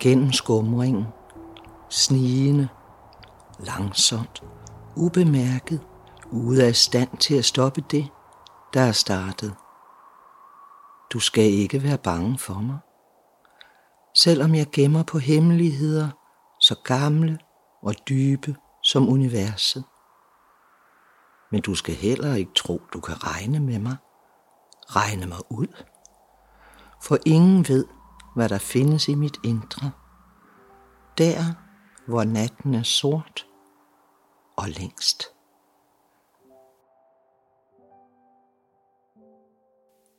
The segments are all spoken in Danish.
Gennem skumringen, snigende, langsomt, ubemærket, ude af stand til at stoppe det, der er startet. Du skal ikke være bange for mig. Selvom jeg gemmer på hemmeligheder, så gamle og dybe som universet. Men du skal heller ikke tro, du kan regne med mig. Regne mig ud. For ingen ved, hvad der findes i mit indre. Der, hvor natten er sort og længst.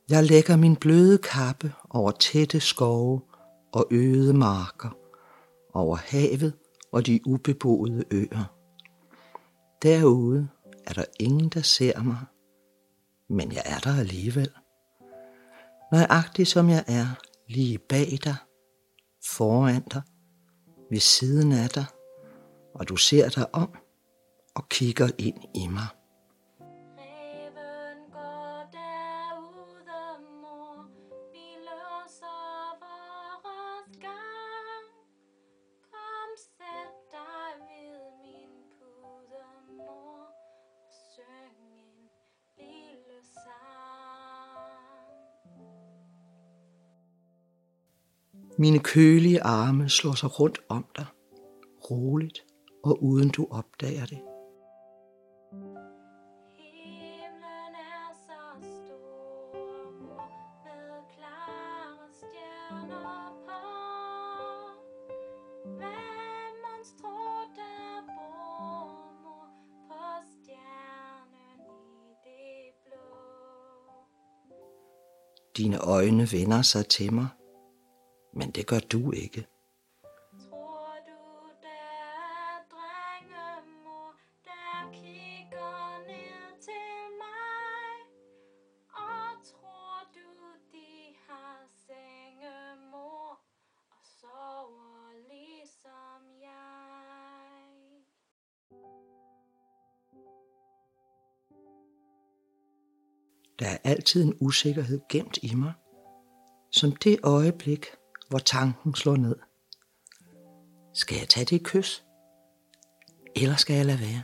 Jeg lægger min bløde kappe over tætte skove og øde marker, over havet og de ubeboede øer. Derude er der ingen, der ser mig, men jeg er der alligevel. Nøjagtig som jeg er, lige bag dig, foran dig, ved siden af dig, og du ser dig om og kigger ind i mig. Mine kølige arme slår sig rundt om dig, roligt og uden du opdager det. Dine øjne vender sig til mig, det gør du ikke. Tror du, der kigger ned til mig? Tror du, de har og sover jeg? Der er altid en usikkerhed gemt i mig, som det øjeblik, hvor tanken slår ned. Skal jeg tage det kys? Eller skal jeg lade være?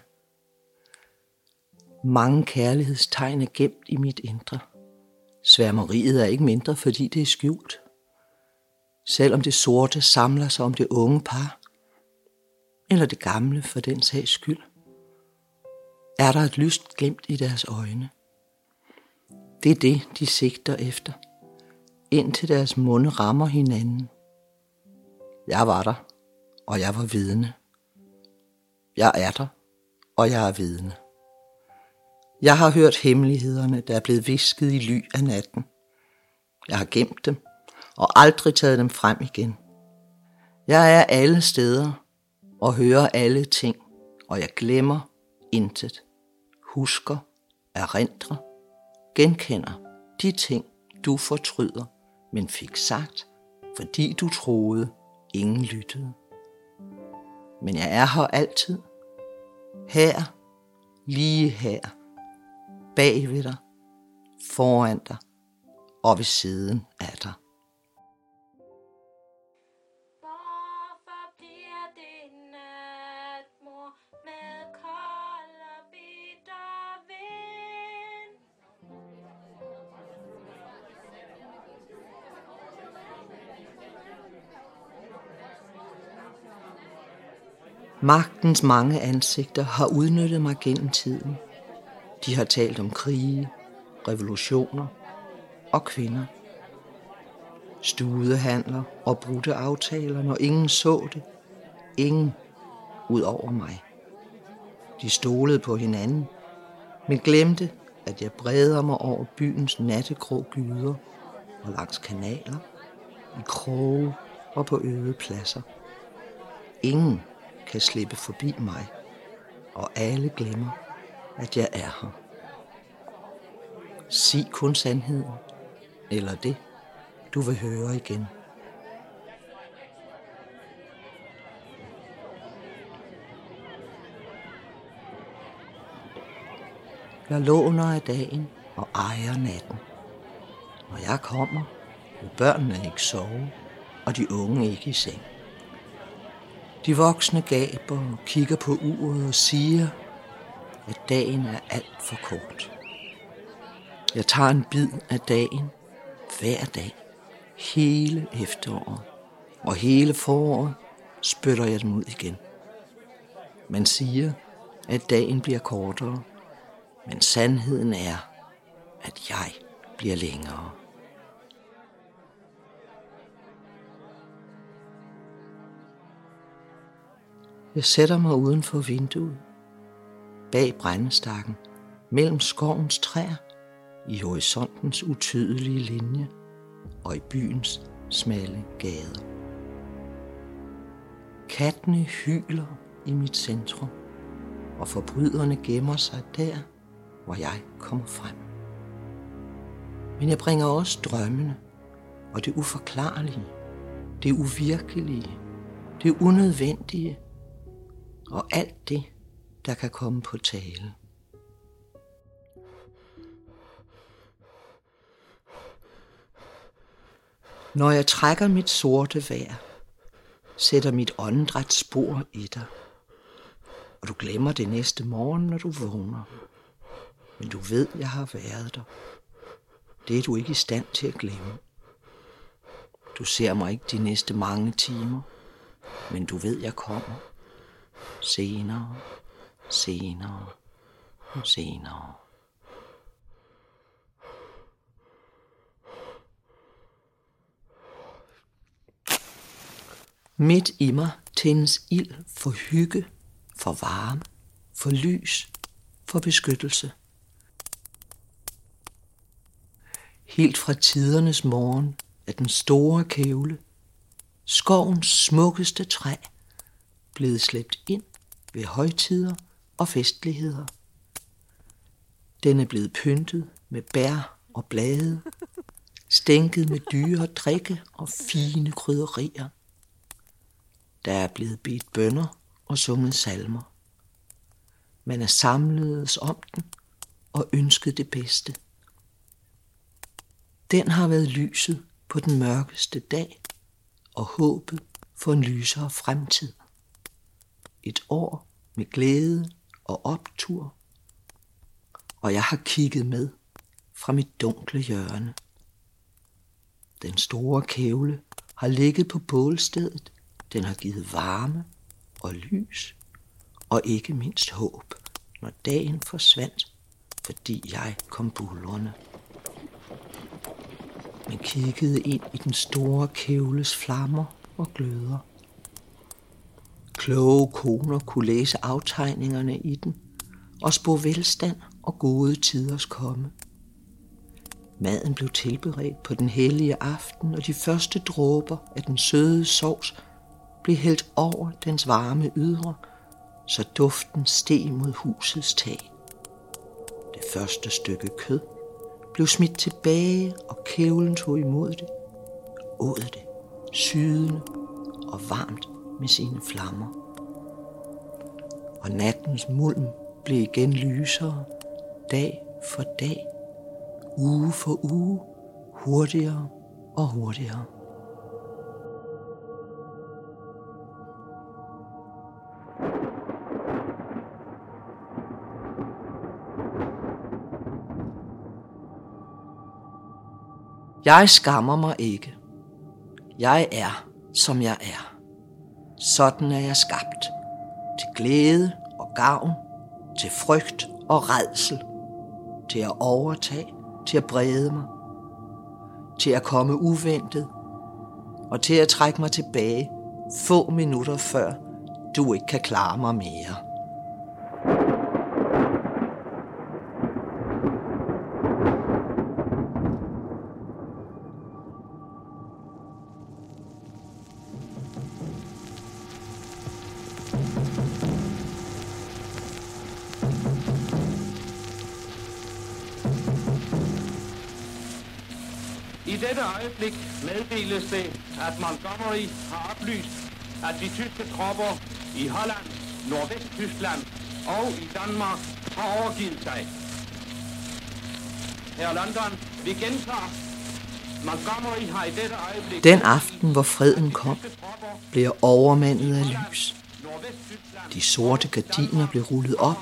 Mange kærlighedstegn er gemt i mit indre. Sværmeriet er ikke mindre, fordi det er skjult. Selvom det sorte samler sig om det unge par, eller det gamle for den sags skyld, er der et lyst glemt i deres øjne. Det er det, de sigter efter – indtil deres munde rammer hinanden. Jeg var der, og jeg var vidne. Jeg er der, og jeg er vidne. Jeg har hørt hemmelighederne, der er blevet visket i ly af natten. Jeg har gemt dem, og aldrig taget dem frem igen. Jeg er alle steder, og hører alle ting, og jeg glemmer intet. Husker, erindrer, genkender de ting, du fortryder men fik sagt, fordi du troede, ingen lyttede. Men jeg er her altid. Her, lige her, bag ved dig, foran dig og ved siden af dig. Magtens mange ansigter har udnyttet mig gennem tiden. De har talt om krige, revolutioner og kvinder. Studehandler og brudte aftaler, når ingen så det. Ingen ud over mig. De stolede på hinanden, men glemte, at jeg breder mig over byens nattegrå gyder og langs kanaler, i kroge og på øde pladser. Ingen kan slippe forbi mig, og alle glemmer, at jeg er her. Sig kun sandheden, eller det, du vil høre igen. Jeg låner af dagen og ejer natten. Når jeg kommer, vil børnene ikke sove, og de unge ikke i seng. De voksne gaber og kigger på uret og siger, at dagen er alt for kort. Jeg tager en bid af dagen hver dag, hele efteråret, og hele foråret spytter jeg dem ud igen. Man siger, at dagen bliver kortere, men sandheden er, at jeg bliver længere. Jeg sætter mig uden for vinduet, bag brændestakken, mellem skovens træer, i horisontens utydelige linje og i byens smalle gader. Kattene hyler i mit centrum, og forbryderne gemmer sig der, hvor jeg kommer frem. Men jeg bringer også drømmene og det uforklarlige, det uvirkelige, det unødvendige og alt det, der kan komme på tale. Når jeg trækker mit sorte vejr, sætter mit åndedræt spor i dig, og du glemmer det næste morgen, når du vågner. Men du ved, jeg har været der. Det er du ikke i stand til at glemme. Du ser mig ikke de næste mange timer, men du ved, jeg kommer. Senere, senere, senere. Midt i mig tændes ild for hygge, for varme, for lys, for beskyttelse. Helt fra tidernes morgen er den store kævle, skovens smukkeste træ, blevet slæbt ind ved højtider og festligheder. Den er blevet pyntet med bær og blade, stænket med dyre drikke og fine krydderier. Der er blevet bedt bønder og sunget salmer. Man er samledes om den og ønsket det bedste. Den har været lyset på den mørkeste dag og håbet for en lysere fremtid. Et år med glæde og optur, og jeg har kigget med fra mit dunkle hjørne. Den store kævle har ligget på bålstedet. Den har givet varme og lys, og ikke mindst håb, når dagen forsvandt, fordi jeg kom bullerne. Man kiggede ind i den store kævles flammer og gløder. Kloge koner kunne læse aftegningerne i den og spå velstand og gode tiders komme. Maden blev tilberedt på den hellige aften, og de første dråber af den søde sovs blev hældt over dens varme ydre, så duften steg mod husets tag. Det første stykke kød blev smidt tilbage, og kævlen tog imod det, åd det, sydende og varmt med sine flammer. Og nattens mulm blev igen lysere, dag for dag, uge for uge, hurtigere og hurtigere. Jeg skammer mig ikke. Jeg er, som jeg er. Sådan er jeg skabt. Til glæde og gavn, til frygt og redsel, til at overtage, til at brede mig, til at komme uventet, og til at trække mig tilbage få minutter før du ikke kan klare mig mere. I dette øjeblik meddeles det, at Montgomery har oplyst, at de tyske tropper i Holland, Nordvest-Tyskland og i Danmark har overgivet sig. Her London, vi gentager. Montgomery har i dette øjeblik... Den aften, hvor freden kom, blev jeg overmandet af lys. De sorte gardiner blev rullet op,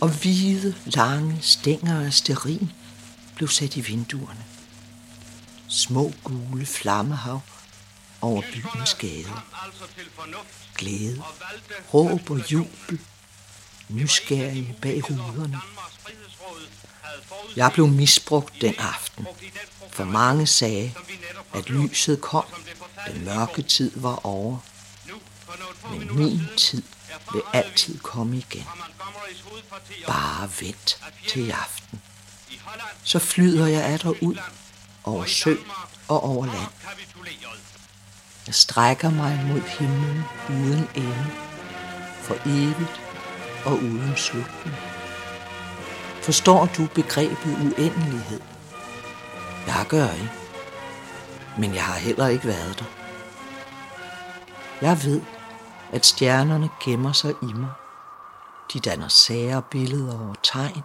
og hvide, lange stænger af sterin blev sat i vinduerne. Små gule flammehav over byens gader. Glæde, råb og jubel, nysgerrige bag ruderne. Jeg blev misbrugt den aften, for mange sagde, at lyset kom, den mørke tid var over. Men min tid vil altid komme igen. Bare vent til i aften. Så flyder jeg af dig ud over sø og over land. Jeg strækker mig mod himlen uden ende, for evigt og uden slutning. Forstår du begrebet uendelighed? Jeg gør ikke, men jeg har heller ikke været der. Jeg ved, at stjernerne gemmer sig i mig. De danner sære billeder og tegn,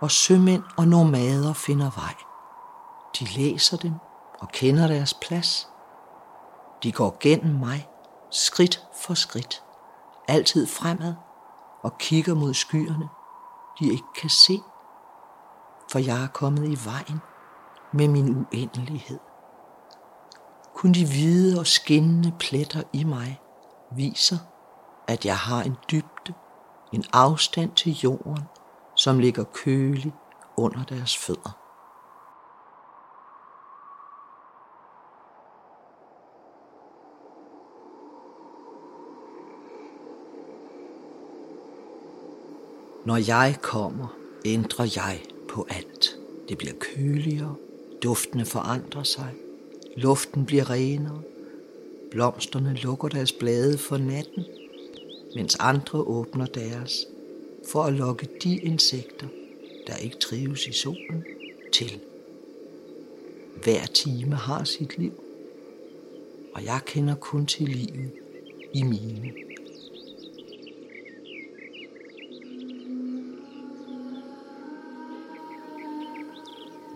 og sømænd og nomader finder vej. De læser dem og kender deres plads. De går gennem mig, skridt for skridt, altid fremad og kigger mod skyerne, de ikke kan se, for jeg er kommet i vejen med min uendelighed. Kun de hvide og skinnende pletter i mig viser, at jeg har en dybde, en afstand til jorden, som ligger kølig under deres fødder. Når jeg kommer, ændrer jeg på alt. Det bliver køligere, duftene forandrer sig, luften bliver renere, blomsterne lukker deres blade for natten, mens andre åbner deres for at lokke de insekter, der ikke trives i solen, til. Hver time har sit liv, og jeg kender kun til livet i mine.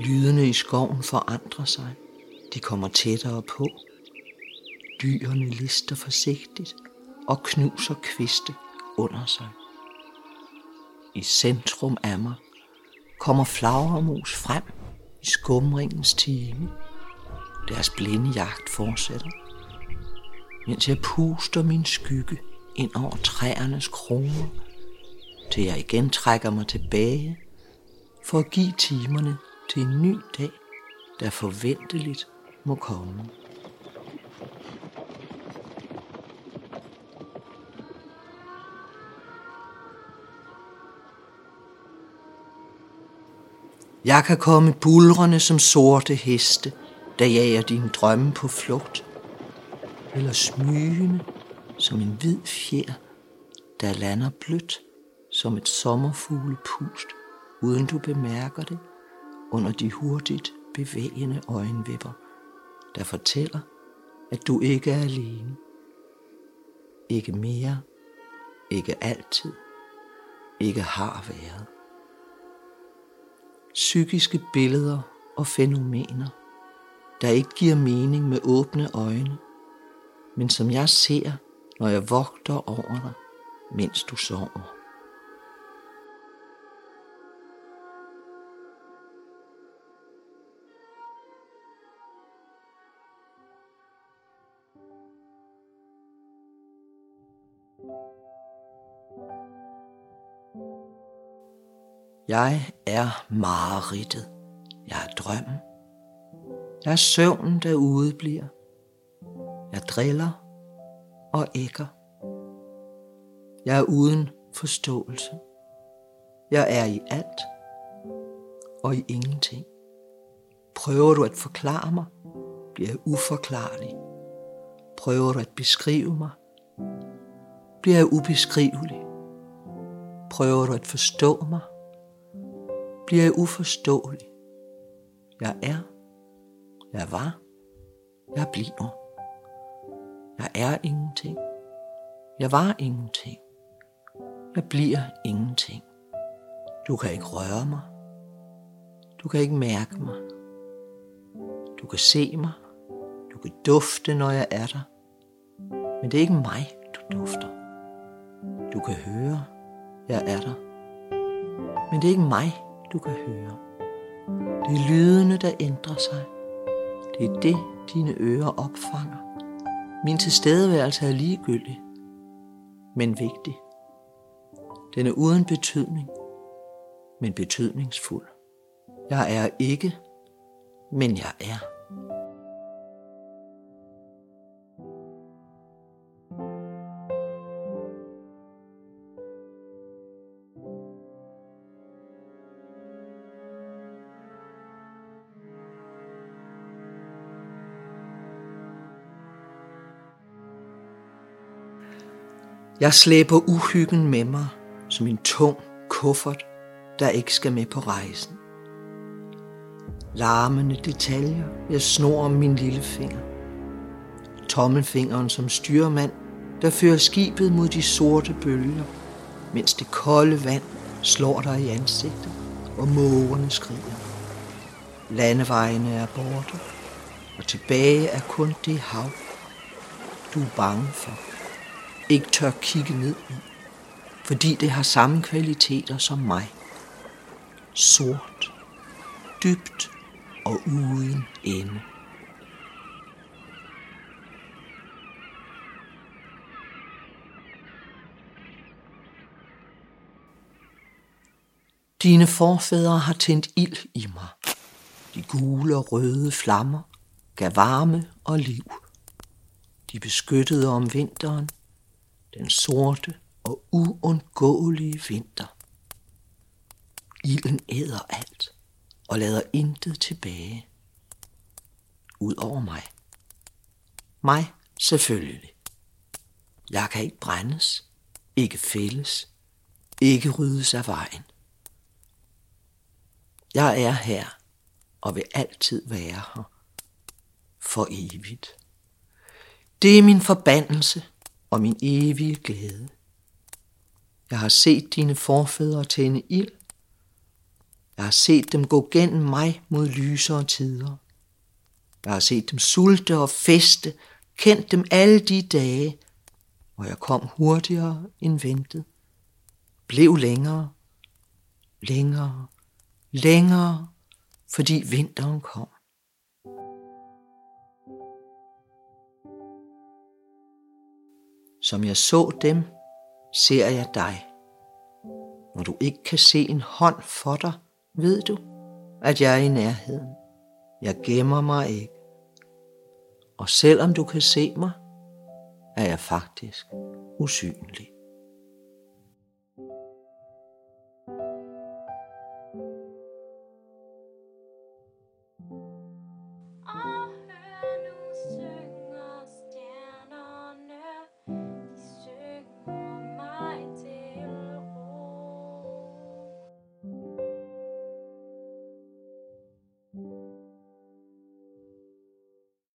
Lydene i skoven forandrer sig. De kommer tættere på. Dyrene lister forsigtigt og knuser kviste under sig. I centrum af mig kommer flagermus frem i skumringens time. Deres blinde jagt fortsætter, mens jeg puster min skygge ind over træernes kroner, til jeg igen trækker mig tilbage for at give timerne til en ny dag, der forventeligt må komme. Jeg kan komme bulrende som sorte heste, der jager dine drømme på flugt. Eller smygende som en hvid fjer, der lander blødt som et sommerfuglepust, uden du bemærker det under de hurtigt bevægende øjenvipper, der fortæller, at du ikke er alene. Ikke mere, ikke altid, ikke har været. Psykiske billeder og fænomener, der ikke giver mening med åbne øjne, men som jeg ser, når jeg vogter over dig, mens du sover. Jeg er mareridtet. Jeg er drømmen. Jeg er søvnen, der udebliver. Jeg driller og ægger. Jeg er uden forståelse. Jeg er i alt og i ingenting. Prøver du at forklare mig, bliver jeg uforklarlig. Prøver du at beskrive mig, bliver jeg ubeskrivelig. Prøver du at forstå mig, bliver jeg uforståelig. Jeg er, jeg var, jeg bliver. Jeg er ingenting. Jeg var ingenting. Jeg bliver ingenting. Du kan ikke røre mig. Du kan ikke mærke mig. Du kan se mig. Du kan dufte, når jeg er der. Men det er ikke mig, du dufter. Du kan høre, jeg er der. Men det er ikke mig, du kan høre. Det er lydene, der ændrer sig. Det er det, dine ører opfanger. Min tilstedeværelse er ligegyldig, men vigtig. Den er uden betydning, men betydningsfuld. Jeg er ikke, men jeg er. Jeg slæber uhyggen med mig som en tung kuffert, der ikke skal med på rejsen. Larmende detaljer, jeg snor om min lille finger. Tommelfingeren som styrmand, der fører skibet mod de sorte bølger, mens det kolde vand slår dig i ansigtet, og mågerne skriger. Landevejene er borte, og tilbage er kun det hav, du er bange for ikke tør kigge ned i, fordi det har samme kvaliteter som mig. Sort, dybt og uden ende. Dine forfædre har tændt ild i mig. De gule og røde flammer gav varme og liv. De beskyttede om vinteren den sorte og uundgåelige vinter. Ilden æder alt og lader intet tilbage. Ud over mig. Mig selvfølgelig. Jeg kan ikke brændes, ikke fælles, ikke ryddes af vejen. Jeg er her og vil altid være her. For evigt. Det er min forbandelse – og min evige glæde. Jeg har set dine forfædre tænde ild. Jeg har set dem gå gennem mig mod lysere tider. Jeg har set dem sulte og feste, kendt dem alle de dage, hvor jeg kom hurtigere end ventet. Blev længere, længere, længere, fordi vinteren kom. Som jeg så dem, ser jeg dig. Når du ikke kan se en hånd for dig, ved du, at jeg er i nærheden. Jeg gemmer mig ikke. Og selvom du kan se mig, er jeg faktisk usynlig.